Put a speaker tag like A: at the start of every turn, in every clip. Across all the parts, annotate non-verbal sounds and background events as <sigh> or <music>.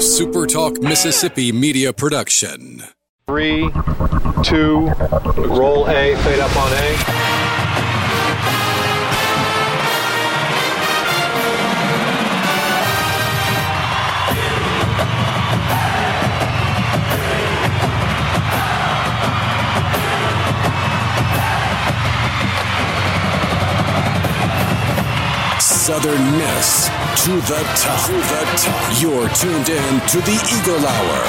A: SuperTalk Mississippi media production.
B: Three, two, roll A, fade up on A.
A: Southern Miss to the top. To the top. You're tuned in to the Eagle Hour.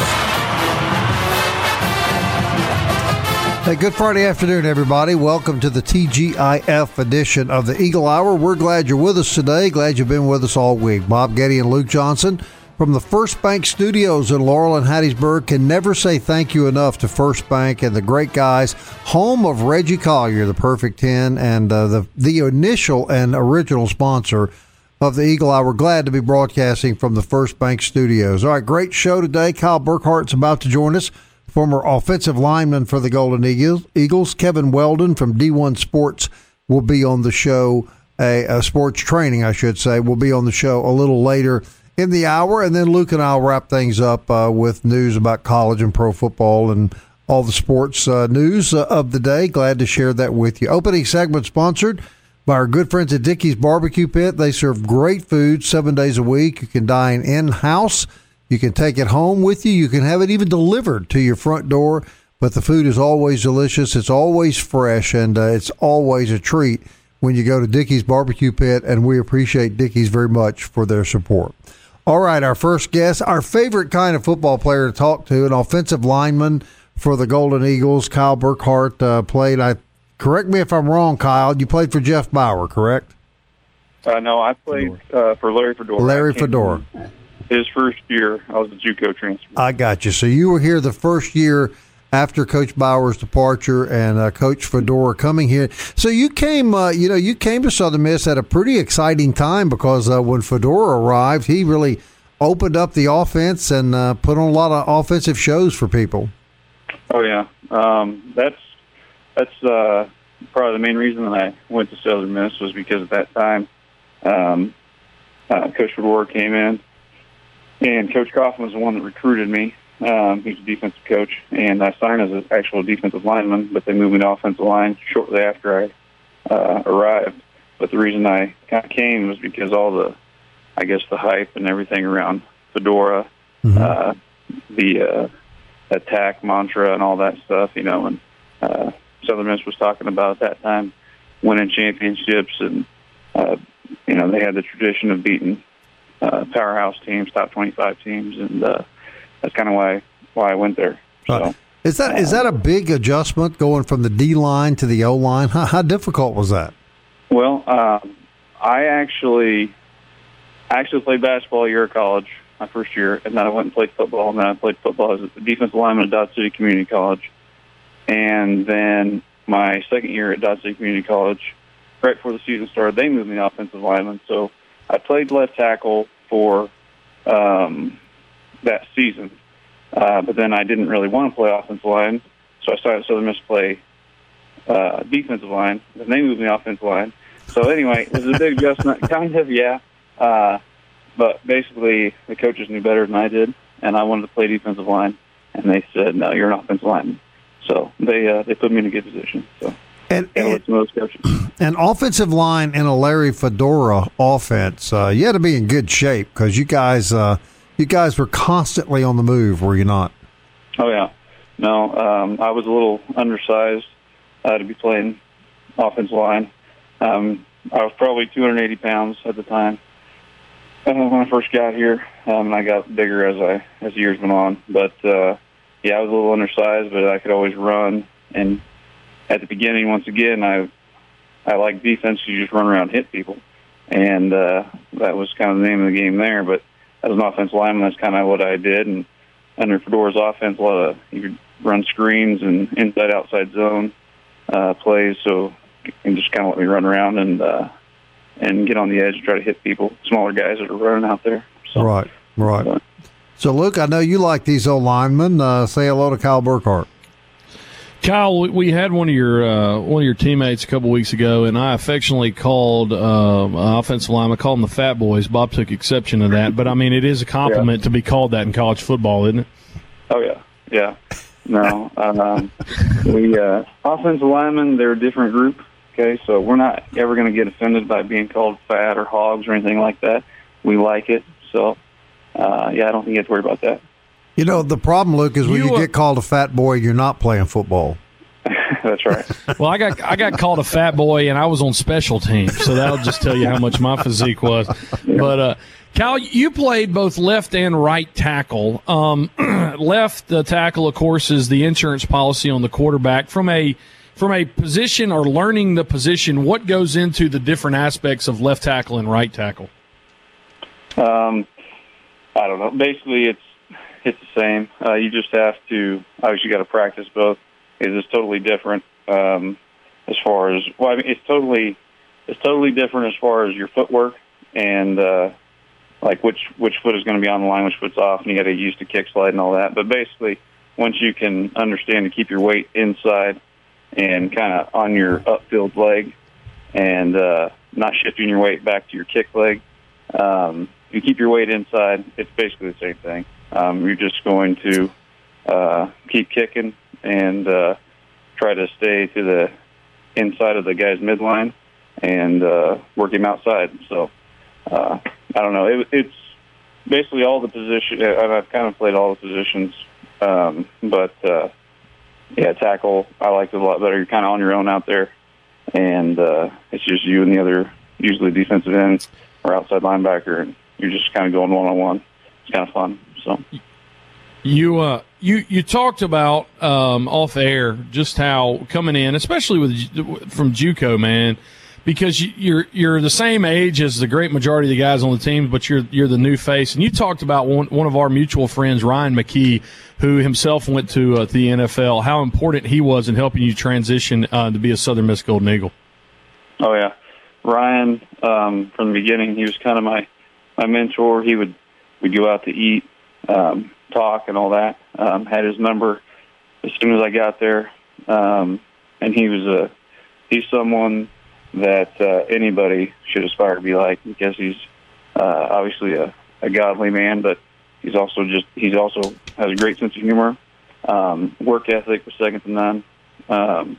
C: Hey, good Friday afternoon, everybody. Welcome to the TGIF edition of the Eagle Hour. We're glad you're with us today. Glad you've been with us all week. Bob Getty and Luke Johnson from the First Bank Studios in Laurel and Hattiesburg can never say thank you enough to First Bank and the great guys, home of Reggie Collier, the Perfect Ten, and uh, the the initial and original sponsor of the Eagle Hour. Glad to be broadcasting from the First Bank Studios. All right, great show today. Kyle Burkhart's about to join us. Former offensive lineman for the Golden Eagles, Eagles Kevin Weldon from D1 Sports will be on the show. A, a sports training, I should say, will be on the show a little later in the hour, and then Luke and I'll wrap things up uh, with news about college and pro football and all the sports uh, news uh, of the day. Glad to share that with you. Opening segment sponsored by our good friends at Dickey's Barbecue Pit. They serve great food seven days a week. You can dine in house. You can take it home with you. You can have it even delivered to your front door. But the food is always delicious. It's always fresh, and uh, it's always a treat when you go to Dickey's Barbecue Pit. And we appreciate Dickey's very much for their support. All right, our first guest, our favorite kind of football player to talk to, an offensive lineman for the Golden Eagles, Kyle Burkhart, uh, played. I correct me if I'm wrong, Kyle. You played for Jeff Bower, correct?
D: Uh, no, I played uh, for Larry Fedora.
C: Larry Fedora.
D: His first year, I was a JUCO transfer.
C: I got you. So you were here the first year after Coach Bower's departure and uh, Coach Fedora coming here. So you came, uh, you know, you came to Southern Miss at a pretty exciting time because uh, when Fedora arrived, he really opened up the offense and uh, put on a lot of offensive shows for people.
D: Oh yeah, um, that's that's uh, probably the main reason that I went to Southern Miss was because at that time, um, uh, Coach Fedora came in, and Coach Coffin was the one that recruited me. Um, he's a defensive coach, and I signed as an actual defensive lineman, but they moved me to offensive line shortly after I uh, arrived. But the reason I kind of came was because all the, I guess, the hype and everything around Fedora, uh, the uh, attack mantra and all that stuff, you know, and uh, Southern Miss was talking about at that time winning championships, and uh, you know they had the tradition of beating uh, powerhouse teams, top twenty-five teams, and uh, that's kind of why why I went there. So.
C: Right. Is that is that a big adjustment going from the D line to the O line? How, how difficult was that?
D: Well, um, I actually, I actually played basketball a year of college, my first year, and then I went and played football, and then I played football as a defensive lineman at Dodge City Community College, and then my second year at Dodge City Community College, right before the season started, they moved me to offensive lineman. So I played left tackle for um, that season, uh, but then I didn't really want to play offensive line, so I started Southern Miss play uh, defensive line, and they moved me offensive line. So anyway, it was a big adjustment, <laughs> kind of, yeah. Uh, but basically, the coaches knew better than I did, and I wanted to play defensive line, and they said, "No, you're an offensive lineman." So they uh, they put me in a good position. So
C: And,
D: and
C: and
D: with some of those coaches.
C: an offensive line in a Larry Fedora offense, uh, you had to be in good shape because you guys uh, you guys were constantly on the move, were you not?
D: Oh yeah, no, um, I was a little undersized uh, to be playing offensive line. Um, I was probably 280 pounds at the time uh, when I first got here, um, and I got bigger as I as years went on. But uh, yeah, I was a little undersized, but I could always run. And at the beginning, once again, I I like defense. You just run around, and hit people, and uh, that was kind of the name of the game there. But as an offensive lineman, that's kind of what I did. And under Fedora's offense, a lot of you could run screens and inside outside zone uh, plays, so and just kind of let me run around and uh, and get on the edge and try to hit people, smaller guys that are running out there. So,
C: Right, right. So, Luke, I know you like these old linemen. Uh, say hello to Kyle Burkhart.
E: Kyle, we had one of your uh, one of your teammates a couple weeks ago, and I affectionately called uh, offensive line. I called them the Fat Boys. Bob took exception to that, but I mean, it is a compliment yeah. to be called that in college football, isn't it?
D: Oh yeah, yeah. No, um, we uh, offensive linemen they're a different group. Okay, so we're not ever going to get offended by being called fat or hogs or anything like that. We like it, so uh, yeah, I don't think you have to worry about that.
C: You know, the problem, Luke, is when you, you get called a fat boy, you're not playing football. <laughs>
D: That's right.
E: well, I got I got called a fat boy, and I was on special teams, so that'll just tell you how much my physique was. But uh, Cal, you played both left and right tackle. Um, <clears throat> left uh, tackle, of course, is the insurance policy on the quarterback. From a from a position or learning the position, what goes into the different aspects of left tackle and right tackle?
D: Um, I don't know. Basically, it's it's the same. Uh, you just have to obviously got to practice both. It is totally different um, as far as well. I mean, it's totally it's totally different as far as your footwork and uh, like which which foot is going to be on the line, which foot's off, and you got to used to kick slide and all that. But basically, once you can understand to keep your weight inside and kind of on your upfield leg and uh, not shifting your weight back to your kick leg, um, you keep your weight inside. It's basically the same thing. Um, you're just going to uh, keep kicking and uh, try to stay to the inside of the guy's midline and uh, work him outside. So uh, I don't know. It, it's basically all the position. I've kind of played all the positions, um, but uh, yeah, tackle I like it a lot better. You're kind of on your own out there, and uh, it's just you and the other, usually defensive end or outside linebacker, and you're just kind of going one on one. It's kind of fun. So
E: you uh you you talked about um, off air just how coming in, especially with from JUCO, man, because you're you're the same age as the great majority of the guys on the team, but you're you're the new face. And you talked about one one of our mutual friends, Ryan McKee, who himself went to uh, the NFL. How important he was in helping you transition uh, to be a Southern Miss Golden Eagle.
D: Oh yeah, Ryan um, from the beginning, he was kind of my my mentor. He would we'd go out to eat um, talk and all that. Um, had his number as soon as I got there, um, and he was a he's someone that uh, anybody should aspire to be like because he's uh, obviously a, a godly man, but he's also just he's also has a great sense of humor. Um, work ethic was second to none. Um,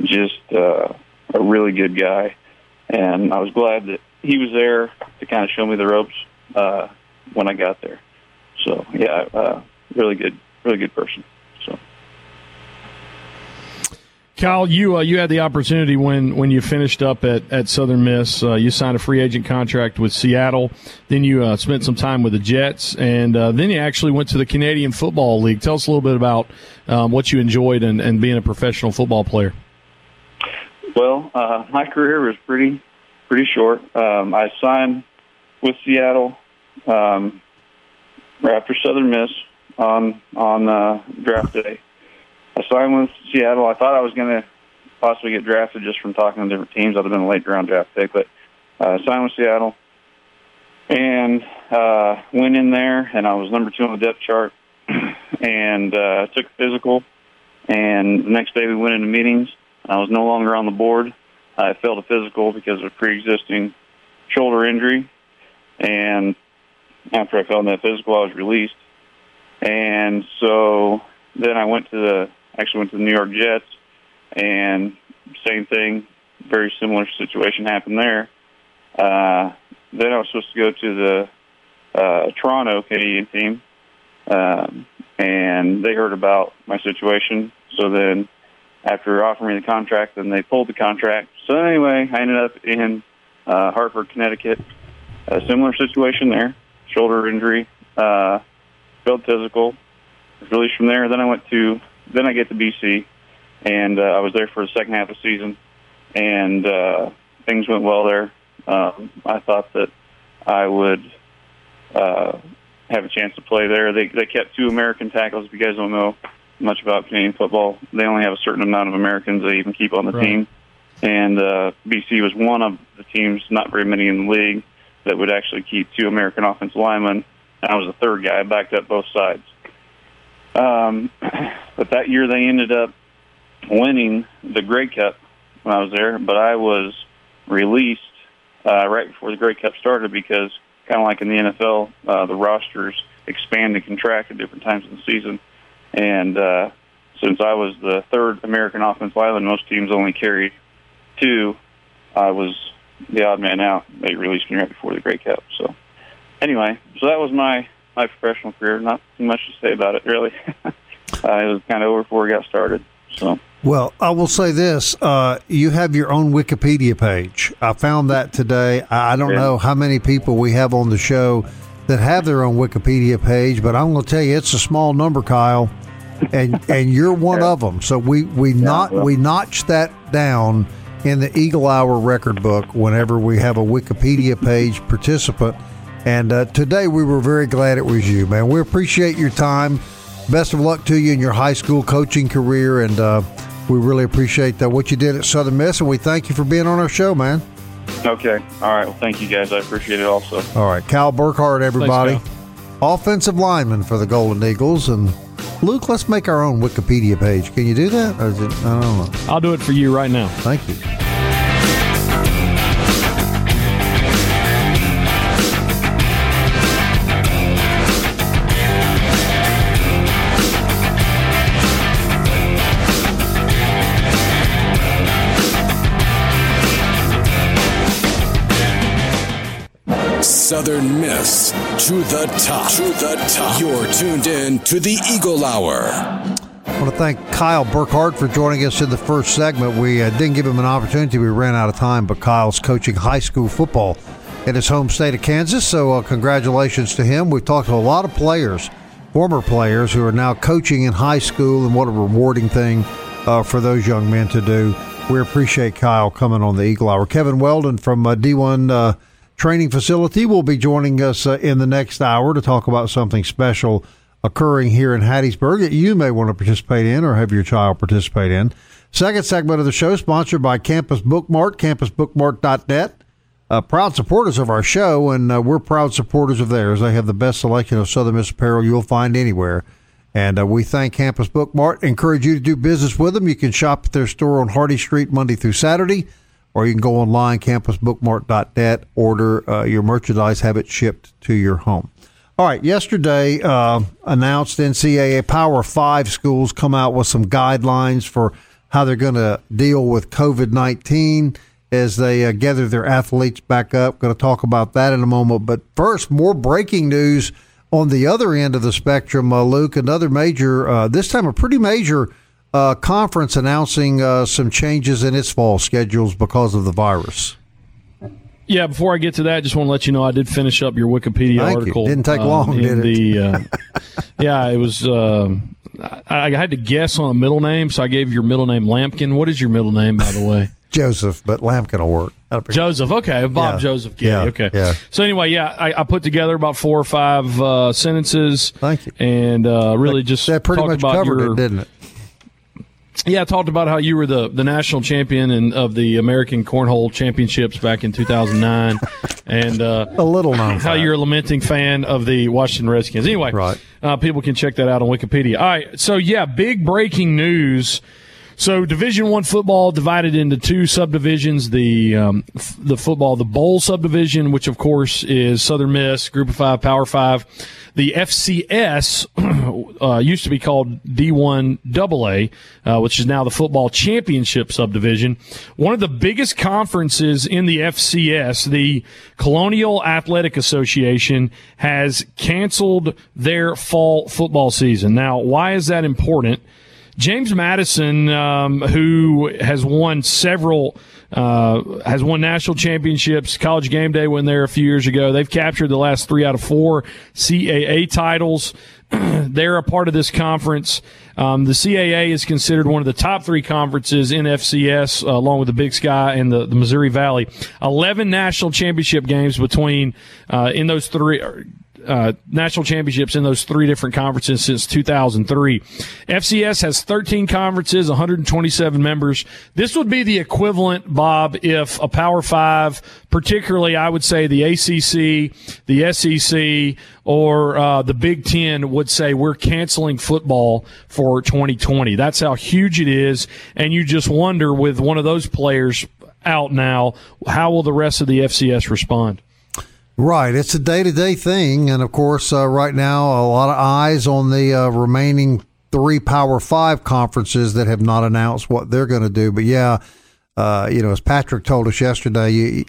D: just uh, a really good guy, and I was glad that he was there to kind of show me the ropes uh, when I got there. So yeah, uh, really good, really good person. So.
E: Kyle, you uh, you had the opportunity when, when you finished up at, at Southern Miss. Uh, you signed a free agent contract with Seattle. Then you uh, spent some time with the Jets, and uh, then you actually went to the Canadian Football League. Tell us a little bit about um, what you enjoyed and, and being a professional football player.
D: Well, uh, my career was pretty pretty short. Um, I signed with Seattle um, after Southern Miss on on uh, draft day. I signed with Seattle. I thought I was going to possibly get drafted just from talking to different teams. I'd have been a late round draft pick, but uh, signed with Seattle and uh, went in there, and I was number two on the depth chart, <clears throat> and uh, took physical. And the next day we went into meetings. I was no longer on the board. I failed a physical because of a pre-existing shoulder injury, and after I failed that physical, I was released. And so then I went to the actually went to the New York Jets, and same thing, very similar situation happened there. Uh, then I was supposed to go to the uh, Toronto Canadian team, um, and they heard about my situation. So then, after offering me the contract, then they pulled the contract. So anyway, I ended up in uh, Hartford, Connecticut. A similar situation there shoulder injury, uh, failed physical, was released from there. Then I went to, then I get to BC, and uh, I was there for the second half of the season, and uh, things went well there. Um, I thought that I would uh, have a chance to play there. They they kept two American tackles. If you guys don't know much about Canadian football, they only have a certain amount of Americans they even keep on the right. team. And uh, BC was one of the teams, not very many in the league, that would actually keep two American offensive linemen. I was the third guy. I backed up both sides. Um, <clears throat> but that year they ended up winning the Grey Cup when I was there, but I was released uh, right before the Grey Cup started because, kind of like in the NFL, uh, the rosters expand and contract at different times in the season. And uh, since I was the third American offensive lineman, most teams only carried two. I was the odd man out. They released me right before the Grey Cup. So, anyway, so that was my my professional career. Not too much to say about it, really. <laughs> uh, it was kind of over before we got started. So.
C: Well, I will say this: uh, you have your own Wikipedia page. I found that today. I don't
D: Yeah.
C: know how many people we have on the show that have their own Wikipedia page, but I'm going to tell you, it's a small number, Kyle, and and you're one <laughs> of them. So we we not
D: well.
C: we notch that down in the Eagle Hour record book whenever we have a Wikipedia page participant. And uh, today we were very glad it was you, man. We appreciate your time. Best of luck to you in your high school coaching career, and uh, we really appreciate uh, what you did at Southern Miss, and we thank you for being on our show, man.
D: Okay. All right. Well, thank you guys. I appreciate it also.
C: All right, Cal Burkhardt, everybody,
E: Kyle.
C: offensive lineman for the Golden Eagles, and Luke, let's make our own Wikipedia page. Can you do that? Or is it, I don't know.
E: I'll do it for you right now.
C: Thank you.
A: Southern Miss to the top. To the top. You're tuned in to the Eagle Hour.
C: I want to thank Kyle Burkhardt for joining us in the first segment. We uh, didn't give him an opportunity. We ran out of time, but Kyle's coaching high school football in his home state of Kansas. So, uh, congratulations to him. We've talked to a lot of players, former players, who are now coaching in high school, and what a rewarding thing uh, for those young men to do. We appreciate Kyle coming on the Eagle Hour. Kevin Weldon from uh, D1 uh, Training Facility will be joining us uh, in the next hour to talk about something special occurring here in Hattiesburg that you may want to participate in or have your child participate in. Second segment of the show sponsored by Campus Bookmart, campusbookmart.net. Uh, proud supporters of our show, and uh, we're proud supporters of theirs. They have the best selection of Southern Miss apparel you'll find anywhere. And uh, we thank Campus Bookmart. Encourage you to do business with them. You can shop at their store on Hardy Street Monday through Saturday, or you can go online, campusbookmart.net, order uh, your merchandise, have it shipped to your home. All right, yesterday uh, announced NCAA Power Five schools come out with some guidelines for how they're going to deal with COVID 19 as they uh, gather their athletes back up. Going to talk about that in a moment. But first, more breaking news on the other end of the spectrum, uh, Luke. Another major, uh, this time a pretty major uh, conference announcing uh, some changes in its fall schedules because of the virus.
E: Yeah, before I get to that, just want to let you know I did finish up your Wikipedia
C: Thank you.
E: article.
C: Didn't take
E: um,
C: long, did it?
E: The, uh, <laughs> yeah, it was. Um, I, I had to guess on a middle name, so I gave your middle name Lampkin. What is your middle name, by the way? <laughs>
C: Joseph, but Lampkin will work.
E: Joseph. Okay, Bob
C: Yeah.
E: Joseph.
C: Yeah,
E: Okay.
C: yeah.
E: So anyway, yeah, I, I put together about four or five uh, sentences.
C: Thank you.
E: And uh, really just
C: that pretty much
E: about
C: covered
E: your,
C: it, didn't it?
E: Yeah, I talked about how you were the, the national champion in, of the American Cornhole Championships back in 2009, <laughs> and uh,
C: A little known
E: how you're a lamenting fan of the Washington Redskins. Anyway,
C: Right.
E: uh, people can check that out on Wikipedia. All right, so yeah, big breaking news. So Division One football divided into two subdivisions: the um, f- the football, the bowl subdivision, which of course is Southern Miss, Group of Five, Power Five. The FCS <clears throat> uh, used to be called D1 AA, uh, which is now the Football Championship subdivision. One of the biggest conferences in the FCS, the Colonial Athletic Association, has canceled their fall football season. Now, why is that important? James Madison, um, who has won several, uh, has won national championships. College Game Day went there a few years ago. They've captured the last three out of four CAA titles. <clears throat> They're a part of this conference. Um, the CAA is considered one of the top three conferences in FCS, uh, along with the Big Sky and the, the Missouri Valley. Eleven national championship games between uh, in those three uh, national championships in those three different conferences since 2003. FCS has 13 conferences, 127 members. This would be the equivalent, Bob, if a Power Five, particularly I would say the ACC, the SEC, or uh, the Big Ten would say we're canceling football for 2020. That's how huge it is, and you just wonder with one of those players out now, how will the rest of the FCS respond?
C: Right, it's a day to day thing, and of course, uh, right now a lot of eyes on the uh, remaining three Power Five conferences that have not announced what they're going to do. But yeah, uh, you know, as Patrick told us yesterday, you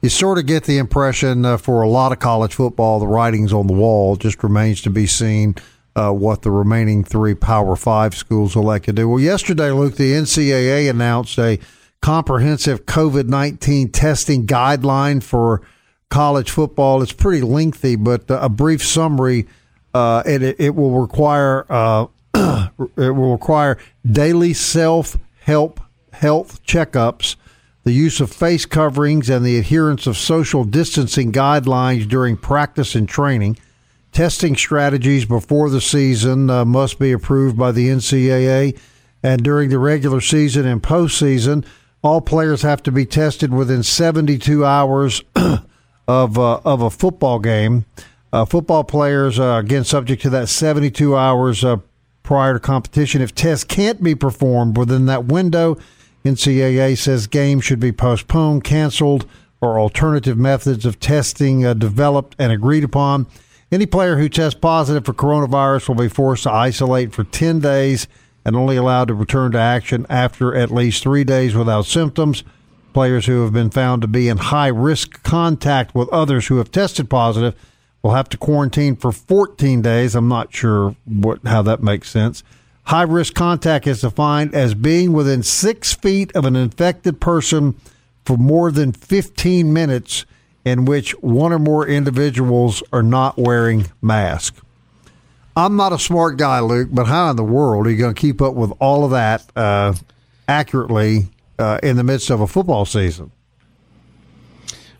C: you sort of get the impression uh, for a lot of college football, the writing's on the wall. Just remains to be seen. Uh, what the remaining three Power Five schools will like to do. Well, yesterday, Luke, the NCAA announced a comprehensive COVID 19 testing guideline for college football. It's pretty lengthy, but uh, a brief summary. Uh, it, it will require uh, <clears throat> it will require daily self help health checkups, the use of face coverings, and the adherence of social distancing guidelines during practice and training. Testing strategies before the season uh, must be approved by the NCAA, and during the regular season and postseason, all players have to be tested within 72 hours <clears throat> of uh, of a football game. Uh, football players uh, again subject to that 72 hours uh, prior to competition. If tests can't be performed within that window, NCAA says games should be postponed, canceled, or alternative methods of testing uh, developed and agreed upon. Any player who tests positive for coronavirus will be forced to isolate for 10 days and only allowed to return to action after at least three days without symptoms. Players who have been found to be in high risk contact with others who have tested positive will have to quarantine for 14 days. I'm not sure what how that makes sense. High risk contact is defined as being within six feet of an infected person for more than 15 minutes in which one or more individuals are not wearing masks. I'm not a smart guy, Luke, but how in the world are you going to keep up with all of that uh, accurately uh, in the midst of a football season?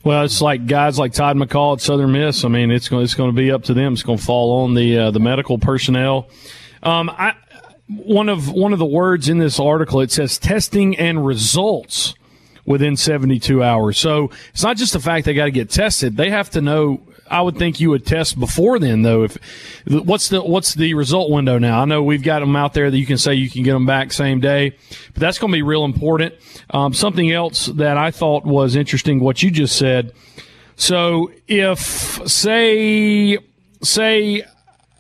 E: Well, it's like guys like Todd McCall at Southern Miss. I mean, it's going it's going to be up to them. It's going to fall on the uh, the medical personnel. Um, I one of one of the words in this article it says testing and results within 72 hours. So it's not just the fact they got to get tested; they have to know I would think you would test before then, though. If what's the what's the result window now? I know we've got them out there that you can say you can get them back same day, but that's going to be real important. Um, something else that I thought was interesting, what you just said. So if say say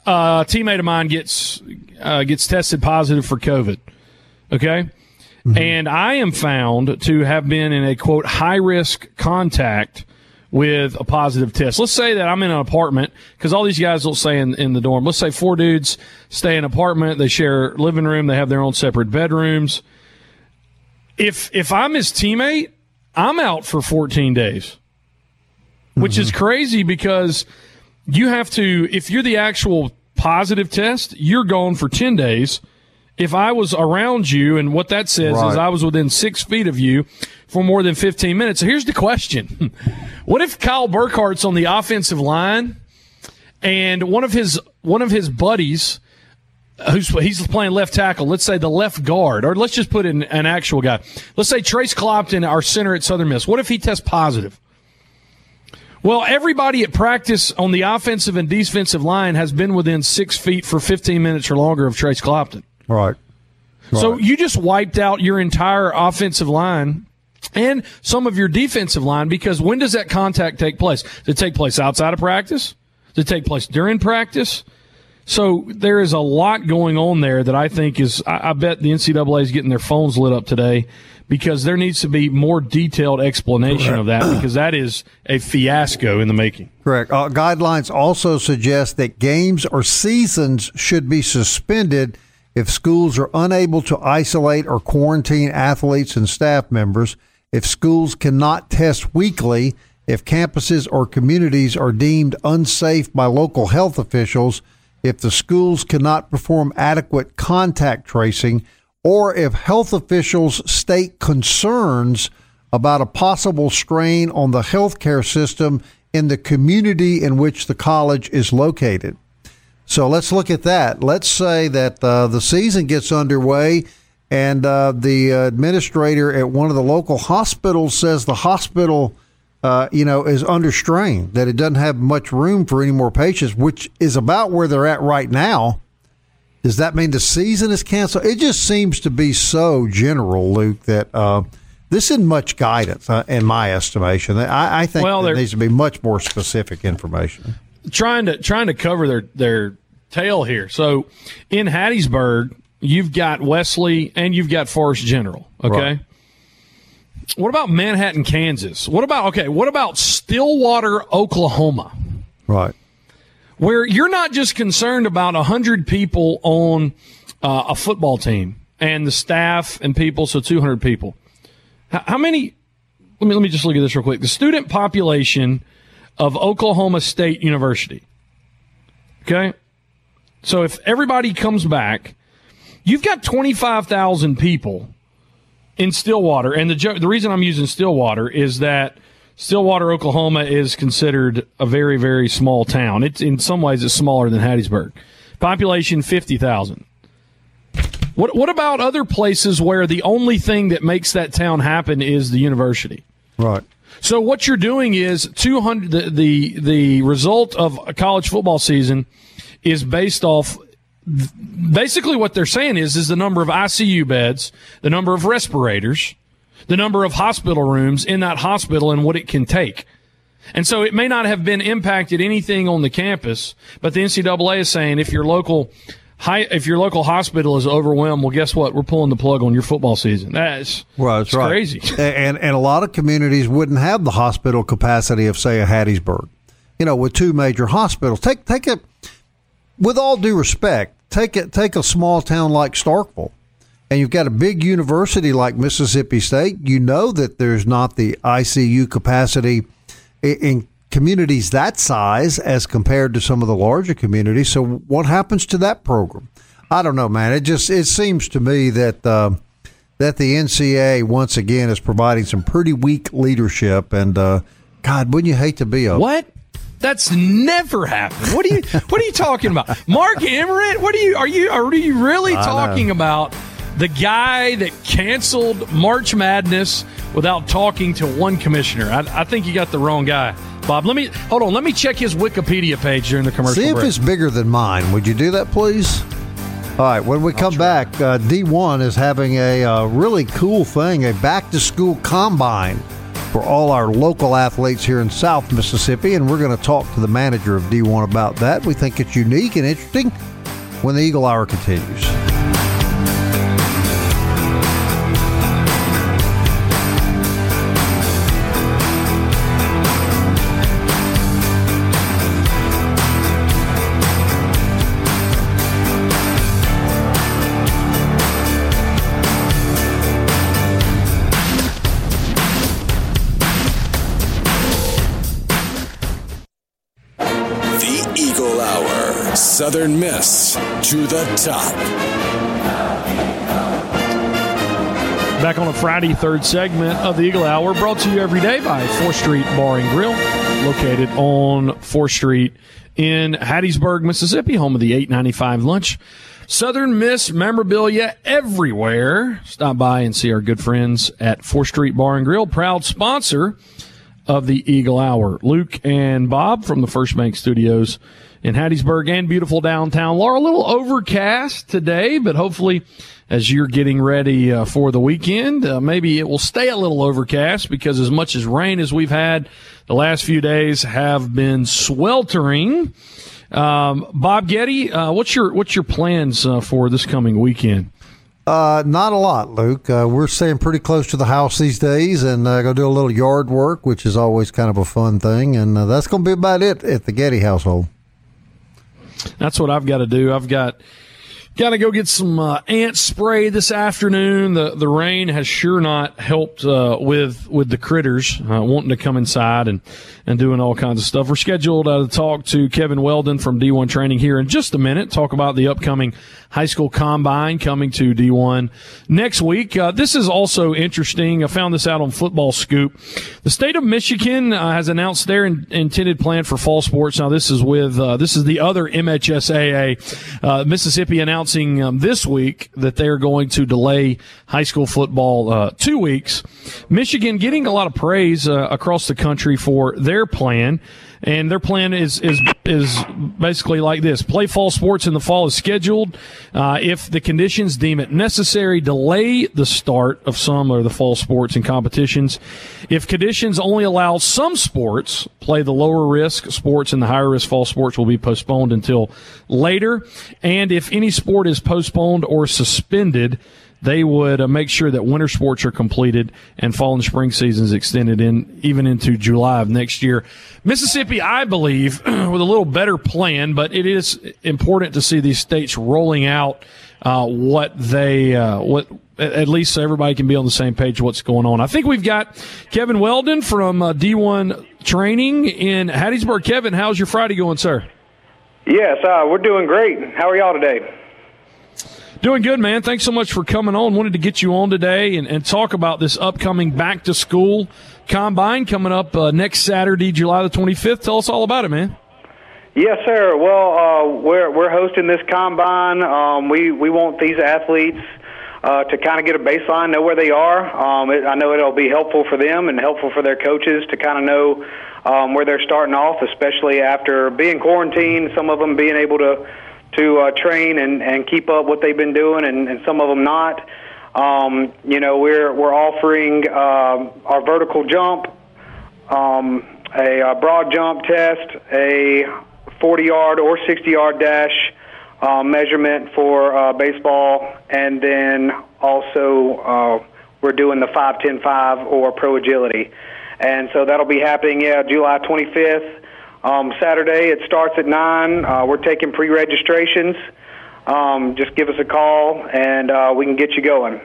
E: a teammate of mine gets uh, gets tested positive for COVID, okay. Mm-hmm. And I am found to have been in a quote high risk contact with a positive test. Let's say that I'm in an apartment because all these guys will stay in, in the dorm. Let's say four dudes stay in an apartment. They share living room. They have their own separate bedrooms. If, if I'm his teammate, I'm out for 14 days, which mm-hmm. is crazy because you have to, if you're the actual positive test, you're gone for 10 days. If I was around you and what that says right. is I was within six feet of you, for more than 15 minutes. So here's the question. <laughs> what if Kyle Burkhart's on the offensive line and one of his, one of his buddies, uh, who's he's playing left tackle, let's say the left guard, or let's just put in an actual guy. Let's say Trace Clopton, our center at Southern Miss. What if he tests positive? Well, everybody at practice on the offensive and defensive line has been within six feet for 15 minutes or longer of Trace Clopton.
C: Right.
E: right. So you just wiped out your entire offensive line and some of your defensive line because when does that contact take place? Does it take place outside of practice? Does it take place during practice? So there is a lot going on there that I think is, I, I bet the NCAA is getting their phones lit up today because there needs to be more detailed explanation Correct. of that because that is a fiasco in the making.
C: Correct. Uh, guidelines also suggest that games or seasons should be suspended if schools are unable to isolate or quarantine athletes and staff members if schools cannot test weekly, if campuses or communities are deemed unsafe by local health officials, if the schools cannot perform adequate contact tracing, or if health officials state concerns about a possible strain on the healthcare system in the community in which the college is located. So let's look at that. Let's say that uh, the season gets underway and uh, the administrator at one of the local hospitals says the hospital, uh, you know, is under strain, that it doesn't have much room for any more patients, which is about where they're at right now. Does that mean the season is canceled? It just seems to be so general, Luke, that uh, this isn't much guidance, uh, in my estimation. I, I think
E: Well,
C: there
E: there-
C: needs to be much more specific information.
E: Trying to trying to cover their their tail here. So in Hattiesburg, you've got Wesley and you've got Forest General. Okay.
C: Right.
E: What about Manhattan, Kansas? What about okay? What about Stillwater, Oklahoma?
C: Right.
E: where you're not just concerned about 100 people on uh, a football team and the staff and people, so 200 people. How, how many? Let me let me just look at this real quick. The student population of Oklahoma State University. Okay, so if everybody comes back, you've got 25,000 people in Stillwater, and the jo- the reason I'm using Stillwater is that Stillwater, Oklahoma, is considered a very very small town. It's in some ways it's smaller than Hattiesburg. Population fifty thousand. What what about other places where the only thing that makes that town happen is the university?
C: Right.
E: So what you're doing is 200 the the, the result of a college football season is based off basically what they're saying is is the number of ICU beds, the number of respirators, the number of hospital rooms in that hospital and what it can take. And so it may not have been impacted anything on the campus, but the NCAA is saying if your local high, if your local hospital is overwhelmed, well, guess what? We're pulling the plug on your football season. That's
C: Well, that's
E: it's
C: right.
E: crazy.
C: and and a lot of communities wouldn't have the hospital capacity of say a Hattiesburg. You know, with two major hospitals. Take take a with all due respect, take it take a small town like Starkville. And you've got a big university like Mississippi State, you know that there's not the ICU capacity in communities that size as compared to some of the larger communities. So what happens to that program? I don't know, man. It just it seems to me that uh, that the NCAA once again is providing some pretty weak leadership. And uh, God, wouldn't you hate to be a
E: What? That's never happened. What are you <laughs> What are you talking about, Mark Emmert? What are you? Are you? Are you really talking about the guy that canceled March Madness without talking to one commissioner? I, I think you got the wrong guy, Bob. Let me hold on. Let me check his Wikipedia page during the commercial
C: See if
E: break.
C: it's bigger than mine. Would you do that, please? All right. When we come back, uh, D1 is having a uh, really cool thing a back to school combine for all our local athletes here in South Mississippi. And we're going to talk to the manager of D1 about that. We think it's unique and interesting when the Eagle Hour continues.
A: Southern Miss to the top.
E: Back on a Friday, third segment of the Eagle Hour, brought to you every day by 4th Street Bar and Grill, located on 4th Street in Hattiesburg, Mississippi, home of the 895 lunch. Southern Miss memorabilia everywhere. Stop by and see our good friends at 4th Street Bar and Grill, proud sponsor of the Eagle Hour. Luke and Bob from the First Bank Studios in Hattiesburg and beautiful downtown. Laurel, a little overcast today, but hopefully as you're getting ready uh, for the weekend, uh, maybe it will stay a little overcast because as much as rain as we've had the last few days have been sweltering. Um, Bob Getty, uh, what's your what's your plans uh, for this coming weekend?
C: Uh, not a lot, Luke. Uh, we're staying pretty close to the house these days and uh, to do a little yard work, which is always kind of a fun thing. And uh, that's going to be about it at the Getty household.
E: That's what I've got to do. I've got Got to go get some uh, ant spray this afternoon. The the rain has sure not helped uh, with with the critters uh, wanting to come inside and and doing all kinds of stuff. We're scheduled uh, to talk to Kevin Weldon from D1 Training here in just a minute. Talk about the upcoming high school combine coming to D1 next week. Uh, this is also interesting. I found this out on Football Scoop. The state of Michigan uh, has announced their in- intended plan for fall sports. Now this is with this is the other MHSAA. Mississippi announcing um, this week that they are going to delay high school football uh, two weeks. Michigan getting a lot of praise uh, across the country for their plan and their plan is is is basically like this: play fall sports in the fall is scheduled. Uh, if the conditions deem it necessary, delay the start of some or the fall sports and competitions. If conditions only allow some sports, play the lower risk sports and the higher risk fall sports will be postponed until later. And if any sport is postponed or suspended, they would uh, make sure that winter sports are completed and fall and spring seasons extended in even into July of next year. Mississippi, I believe, <clears throat> with a little better plan, but it is important to see these states rolling out uh, what they uh, what at least so everybody can be on the same page what's going on. I think we've got Kevin Weldon from uh, D1 Training in Hattiesburg. Kevin, how's your Friday going, sir?
F: Yes, uh, we're doing great. How are y'all today?
E: Doing good, man. Thanks so much for coming on. Wanted to get you on today and, and talk about this upcoming back to school combine coming up uh, next Saturday, July the 25th. Tell us all about it, man.
F: Yes, sir. Well, uh, we're we're hosting this combine. Um, we we want these athletes uh, to kind of get a baseline, know where they are. Um, it, I know it'll be helpful for them and helpful for their coaches to kind of know um, where they're starting off, especially after being quarantined. Some of them being able to to uh, train and, and keep up what they've been doing, and, and some of them not. Um, you know, we're we're offering uh, our vertical jump, um, a, a broad jump test, a 40 yard or 60 yard dash uh, measurement for uh, baseball, and then also uh, we're doing the 5 10 5 or pro agility. And so that'll be happening, yeah, July 25th. Um, Saturday it starts at nine. Uh, we're taking pre-registrations. Um, just give us a call and uh, we can get you going.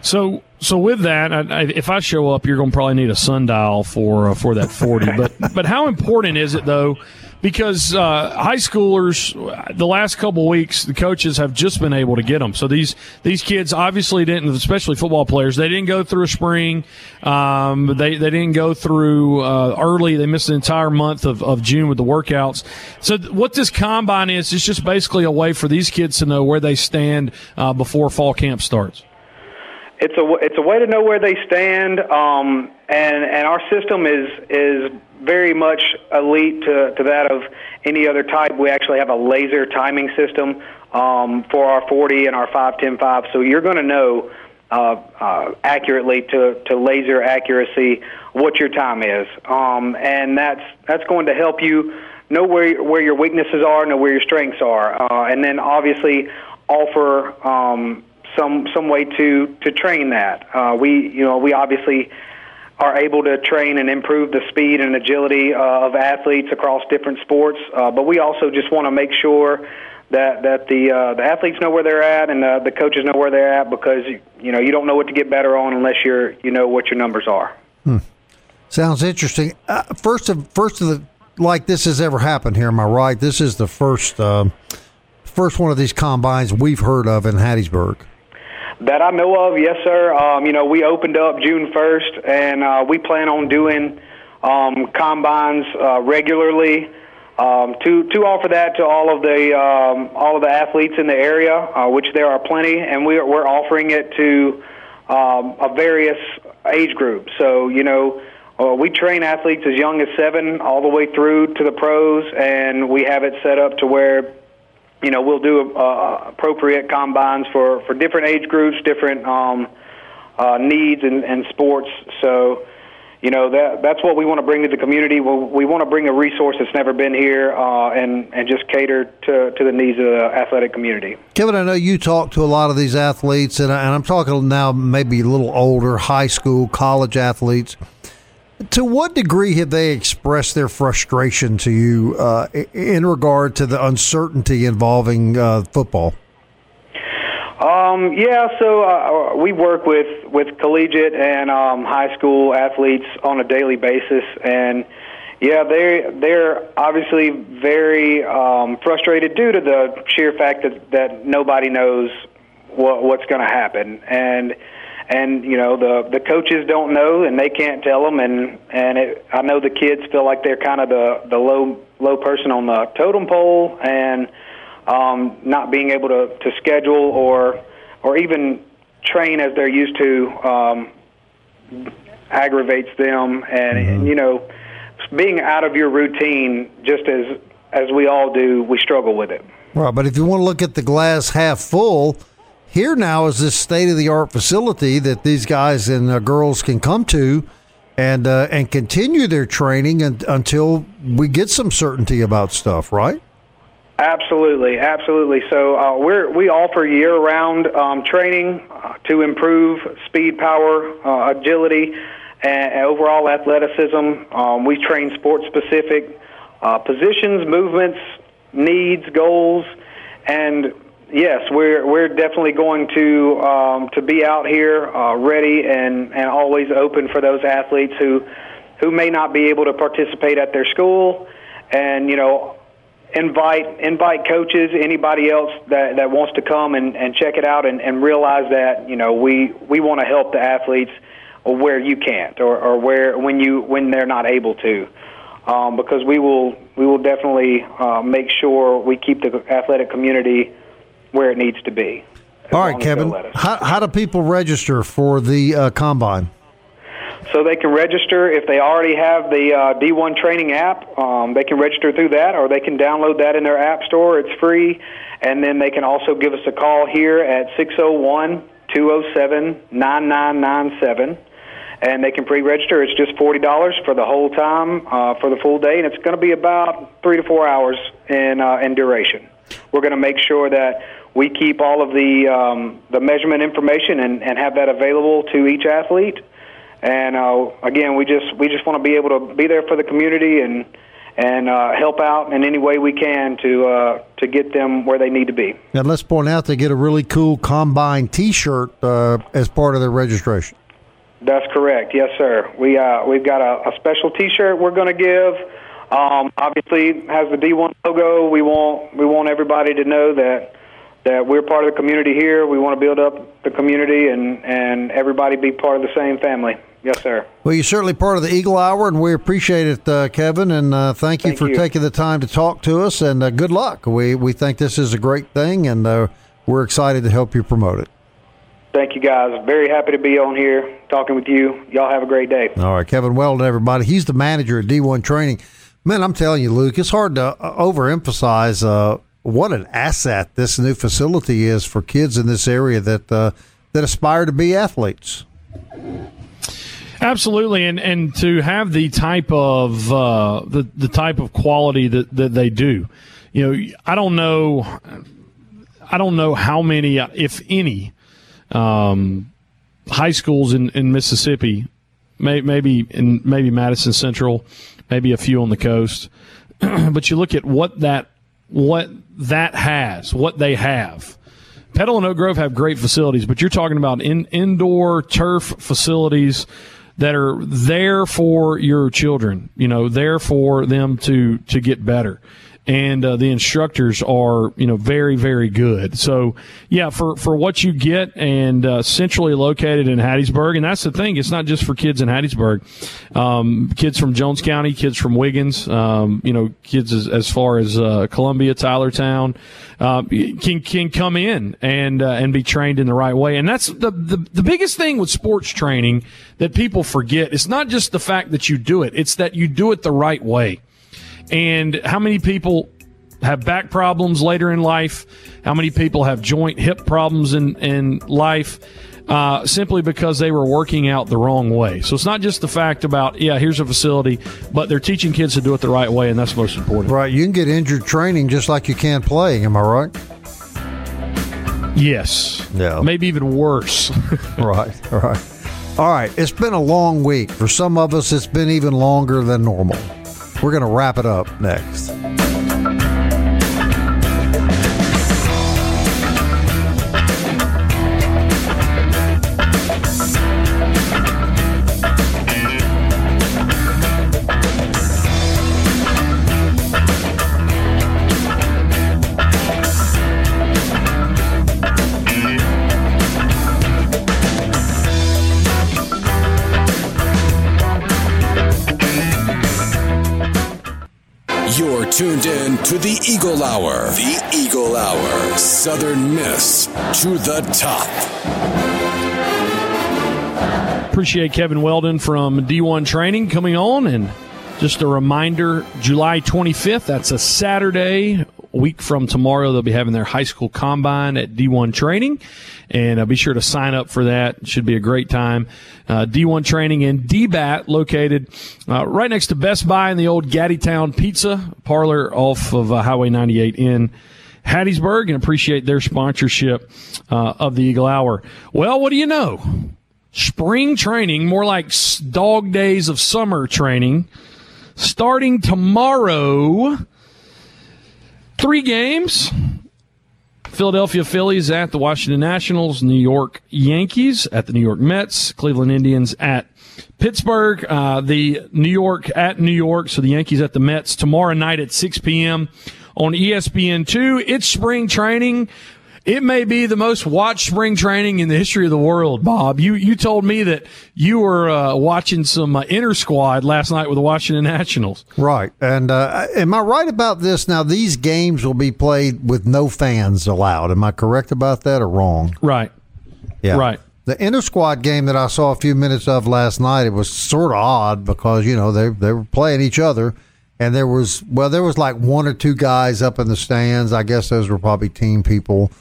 E: So, so with that, I, I, if I show up, you're going to probably need a sundial for uh, for that forty. but <laughs> but how important is it though because uh, high schoolers, the last couple weeks, the coaches have just been able to get them. So these these kids obviously didn't, especially football players, they didn't go through a spring. Um, they they didn't go through uh, early. They missed an entire month of, of June with the workouts. So what this combine is, is just basically a way for these kids to know where they stand uh, before fall camp starts.
F: It's a it's a way to know where they stand, um, and and our system is is very much elite to, to that of any other type. We actually have a laser timing system um, for our 40 and our 5, 10, 5. So you're going to know uh, uh, accurately to, to laser accuracy what your time is. Um, and that's, that's going to help you know where, where your weaknesses are, know where your strengths are. Uh, and then obviously offer um, some, some way to, to train that. Uh, we, you know, we obviously are able to train and improve the speed and agility uh, of athletes across different sports. Uh, but we also just want to make sure that that the uh, the athletes know where they're at and uh, the coaches know where they're at because you know you don't know what to get better on unless you're you know what your numbers are.
C: Hmm. Sounds interesting. Uh, first of first of the like this has ever happened here. Am I right? This is the first uh, first one of these combines we've heard of in Hattiesburg.
F: That I know of, yes, sir. Um, you know, we opened up June 1st, and uh, we plan on doing um, combines uh, regularly um, to to offer that to all of the um, all of the athletes in the area, uh, which there are plenty, and we're we're offering it to um, a various age groups. So you know. Uh, we train athletes as young as seven all the way through to the pros, and we have it set up to where you know, we'll do uh, appropriate combines for, for different age groups, different um, uh, needs and, and sports. So, you know, that that's what we want to bring to the community. We, we want to bring a resource that's never been here uh, and, and just cater to, to the needs of the athletic community.
C: Kevin, I know you talk to a lot of these athletes, and, I, and I'm talking now maybe a little older, high school, college athletes to what degree have they expressed their frustration to you uh, in regard to the uncertainty involving uh, football?
F: Um, yeah, so uh, we work with with collegiate and um, high school athletes on a daily basis, and yeah, they they're obviously very um, frustrated due to the sheer fact that that nobody knows what what's going to happen, and and you know the the coaches don't know and they can't tell them, and and it, I know the kids feel like they're kind of the the low low person on the totem pole, and um, not being able to, to schedule or or even train as they're used to um, aggravates them, and,
C: Mm-hmm.
F: and you know, being out of your routine, just as as we all do, we struggle with it.
C: Right, but if you want to look at the glass half full, here now is this state of the art facility that these guys and uh, girls can come to and uh, and continue their training and, until we get some certainty about stuff, right?
F: Absolutely, absolutely. So uh, we're we offer year-round um, training uh, to improve speed, power, uh, agility, and, and overall athleticism. Um, we train sport-specific uh, positions, movements, needs, goals, and yes, we're we're definitely going to um, to be out here uh, ready and and always open for those athletes who who may not be able to participate at their school, and you know invite invite coaches, anybody else that, that wants to come and, and check it out and, and realize that you know we we want to help the athletes where you can't or, or where when you when they're not able to. Um, because we will we will definitely uh, make sure we keep the athletic community where it needs to be.
C: All right, Kevin. How, how do people register for the uh, combine?
F: So they can register if they already have the uh, D1 training app. Um, they can register through that, or they can download that in their app store. It's free, and then they can also give us a call here at 601-207-9997, and they can pre-register. It's just forty dollars for the whole time, uh, for the full day, and it's going to be about three to four hours in uh, in duration. We're going to make sure that we keep all of the um, the measurement information and, and have that available to each athlete. And uh, again, we just we just want to be able to be there for the community and and uh, help out in any way we can to uh, to get them where they need to be.
C: And let's point out they get a really cool combine T-shirt uh, as part of their registration.
F: That's correct. Yes, sir. We uh, we've got a, a special T-shirt we're going to give. Um, obviously, has the D1 logo. We want we want everybody to know that that we're part of the community here. We want to build up the community and and everybody be part of the same family. Yes, sir.
C: Well, you're certainly part of the Eagle Hour, and we appreciate it, uh, Kevin. And uh, thank you
F: Thank
C: for
F: you.
C: taking the time to talk to us. And uh, good luck. We we think this is a great thing, and uh, we're excited to help you promote it.
F: Thank you, guys. Very happy to be on here talking with you. Y'all have a great day.
C: All right, Kevin Weldon, everybody. He's the manager at D1 Training. Man, I'm telling you, Luke, it's hard to uh, overemphasize uh, what an asset this new facility is for kids in this area that uh, that aspire to be athletes.
E: Absolutely, and and to have the type of uh, the the type of quality that, that they do, you know, I don't know, I don't know how many, if any, um, high schools in, in Mississippi, may, maybe in maybe Madison Central, maybe a few on the coast, <clears throat> but you look at what that what that has, what they have. Petal and Oak Grove have great facilities, but you're talking about in, indoor turf facilities that are there for your children, you know, there for them to to get better. And uh, the instructors are, you know, very, very good. So, yeah, for, for what you get and uh, centrally located in Hattiesburg, and that's the thing, it's not just for kids in Hattiesburg. Um, kids from Jones County, kids from Wiggins, um, you know, kids as, as far as uh, Columbia, Tylertown, uh, can can come in and uh, and be trained in the right way. And that's the, the the biggest thing with sports training that people forget. It's not just the fact that you do it; it's that you do it the right way. And how many people have back problems later in life? How many people have joint hip problems in in life? Uh, simply because they were working out the wrong way. So it's not just the fact about, yeah, here's a facility, but they're teaching kids to do it the right way, and that's most important.
C: Right, you can get injured training just like you can playing. Am I right?
E: Yes.
C: Yeah.
E: Maybe even worse. <laughs>
C: right, right. All right, it's been a long week. For some of us, it's been even longer than normal. We're going to wrap it up next.
A: To the Eagle Hour. The Eagle Hour. Southern Miss to the top.
E: Appreciate Kevin Weldon from D1 Training coming on. And just a reminder July 25th, that's a Saturday, week from tomorrow, they'll be having their high school combine at D1 Training. And uh, be sure to sign up for that. It should be a great time. Uh, D1 Training in DBAT, located uh, right next to Best Buy in the old GattiTown Pizza parlor off of uh, Highway 98 in Hattiesburg, and appreciate their sponsorship uh, of the Eagle Hour. Well, what do you know? Spring training, more like dog days of summer training, starting tomorrow. Three games. Philadelphia Phillies at the Washington Nationals, New York Yankees at the New York Mets, Cleveland Indians at Pittsburgh, uh, the New York at New York, so the Yankees at the Mets tomorrow night at 6 p.m. on E ESPN2. It's spring training. It may be the most watched spring training in the history of the world, Bob. You you told me that you were uh, watching some uh, inter squad last night with the Washington Nationals.
C: Right. And uh, am I right about this? Now, these games will be played with no fans allowed. Am I correct about that or wrong?
E: Right.
C: Yeah.
E: Right.
C: The inter squad game that I saw a few minutes of last night, it was sort of odd because, you know, they, they were playing each other. And there was, well, there was like one or two guys up in the stands. I guess those were probably team people.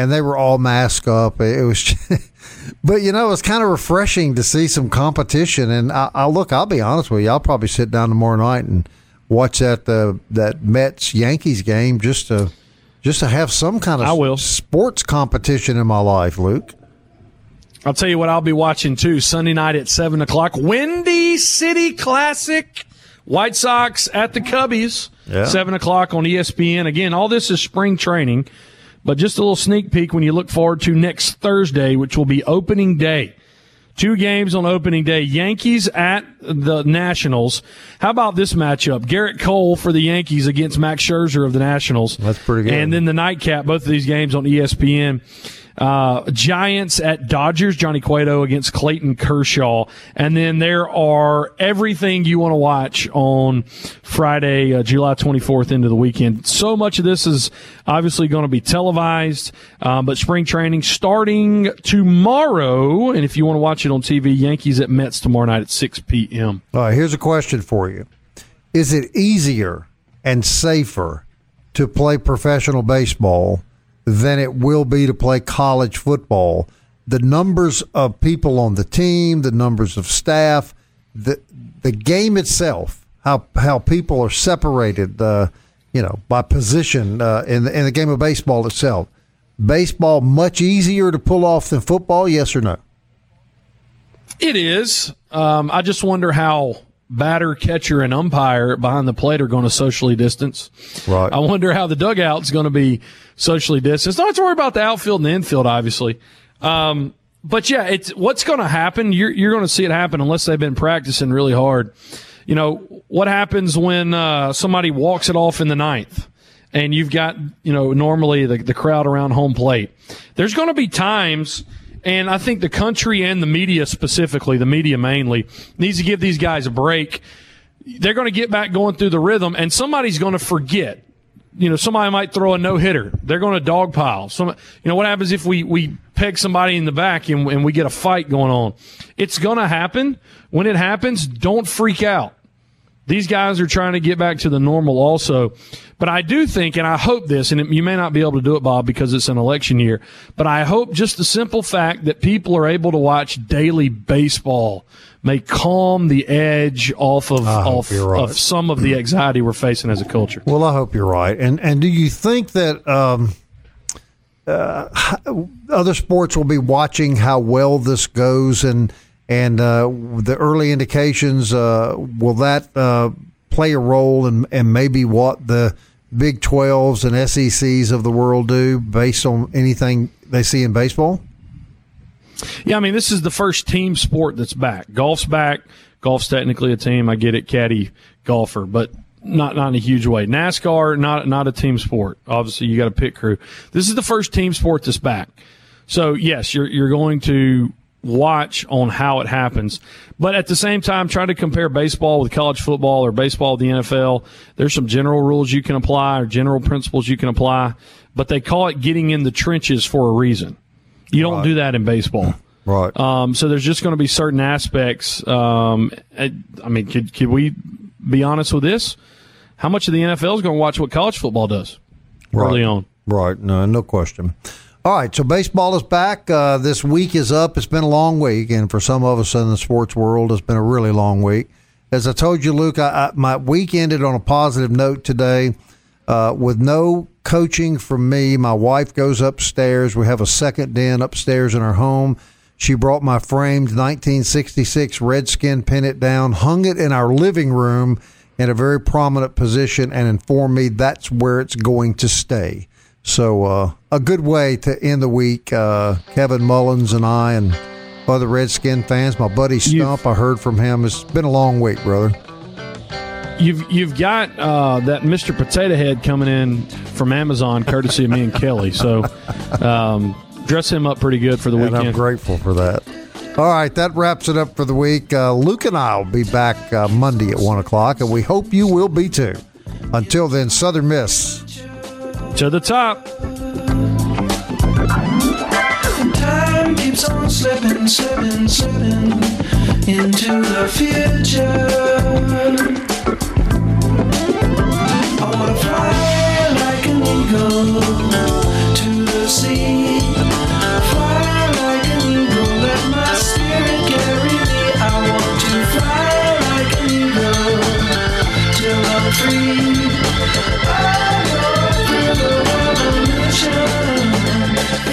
C: And they were all masked up. It was, <laughs> but you know, it was kind of refreshing to see some competition. And I, I look, I'll be honest with you, I'll probably sit down tomorrow night and watch that uh, that Mets Yankees game just to just to have some kind of
E: I will.
C: sports competition in my life, Luke.
E: I'll tell you what I'll be watching too Sunday night at 7 o'clock. Windy City Classic. White Sox at the Cubbies.
C: Yeah.
E: 7 o'clock on ESPN. Again, all this is spring training, but just a little sneak peek when you look forward to next Thursday, which will be opening day. Two games on opening day. Yankees at the Nationals. How about this matchup? Gerrit Cole for the Yankees against Max Scherzer of the Nationals.
C: That's pretty good.
E: And then the nightcap, both of these games on ESPN. Uh, Giants at Dodgers, Johnny Cueto against Clayton Kershaw. And then there are everything you want to watch on Friday, uh, July 24th into the weekend. So much of this is obviously going to be televised, um, but spring training starting tomorrow. And if you want to watch it on TV, Yankees at Mets tomorrow night at 6 p.m.
C: All right, here's a question for you. Is it easier and safer to play professional baseball than it will be to play college football? The numbers of people on the team, the numbers of staff, the the game itself, how how people are separated, uh, you know, by position uh, in the, in the game of baseball itself. Baseball much easier to pull off than football, yes or no?
E: It is. Um, I just wonder how batter, catcher, and umpire behind the plate are going to socially distance.
C: Right.
E: I wonder how the dugout's going to be socially distanced. Not to worry about the outfield and the infield, obviously. Um, but yeah, it's what's going to happen. You're you're going to see it happen unless they've been practicing really hard. You know what happens when uh, somebody walks it off in the ninth, and you've got you know normally the the crowd around home plate. There's going to be times. And I think the country and the media specifically, the media mainly, needs to give these guys a break. They're going to get back going through the rhythm, and somebody's going to forget. You know, somebody might throw a no hitter. They're going to dogpile. Some, you know, what happens if we we peg somebody in the back and, and we get a fight going on? It's going to happen. When it happens, don't freak out. These guys are trying to get back to the normal also. But I do think, and I hope this, and it, you may not be able to do it, Bob, because it's an election year, but I hope just the simple fact that people are able to watch daily baseball may calm the edge off of, off
C: right.
E: of some of the anxiety we're facing as a culture.
C: Well, I hope you're right. And and do you think that um, uh, other sports will be watching how well this goes and and uh, the early indications uh, will that uh, play a role in and maybe what the Big 12s and SECs of the world do based on anything they see in baseball?
E: Yeah, I mean, this is the first team sport that's back. Golf's back. Golf's technically a team. I get it, caddy golfer, but not not in a huge way. NASCAR, not not a team sport. Obviously, you got a pit crew. This is the first team sport that's back. So yes, you're you're going to watch on how it happens. But at the same time, trying to compare baseball with college football or baseball with the NFL. There's some general rules you can apply or general principles you can apply, but they call it getting in the trenches for a reason. You don't
C: Right.
E: do that in baseball.
C: Right.
E: Um, so there's just going to be certain aspects. Um, I I mean, could, could we be honest with this? How much of the NFL is going to watch what college football does early on?
C: Right. No, no question. All right. So baseball is back. Uh, this week is up. It's been a long week, and for some of us in the sports world, it's been a really long week. As I told you, Luke, I, I, my week ended on a positive note today. Uh, with no coaching from me, my wife goes upstairs. We have a second den upstairs in our home. She brought my framed 1966 Redskin pennant down, hung it in our living room in a very prominent position, and informed me that's where it's going to stay. So, uh, a good way to end the week. Uh, Kevin Mullins and I, and other Redskin fans, my buddy Stump, I heard from him. It's been a long week, brother.
E: You've you've got uh, that Mr. Potato Head coming in from Amazon, courtesy of me and Kelly. So um, dress him up pretty good for the
C: And I'm grateful for that. All right, that wraps it up for the week. Uh, Luke and I will be back uh, Monday at 1 o'clock, and we hope you will be too. Until then, Southern Miss.
E: To the top.
G: Time keeps on slipping, slipping, slipping into the future. I wanna fly like an eagle to the sea.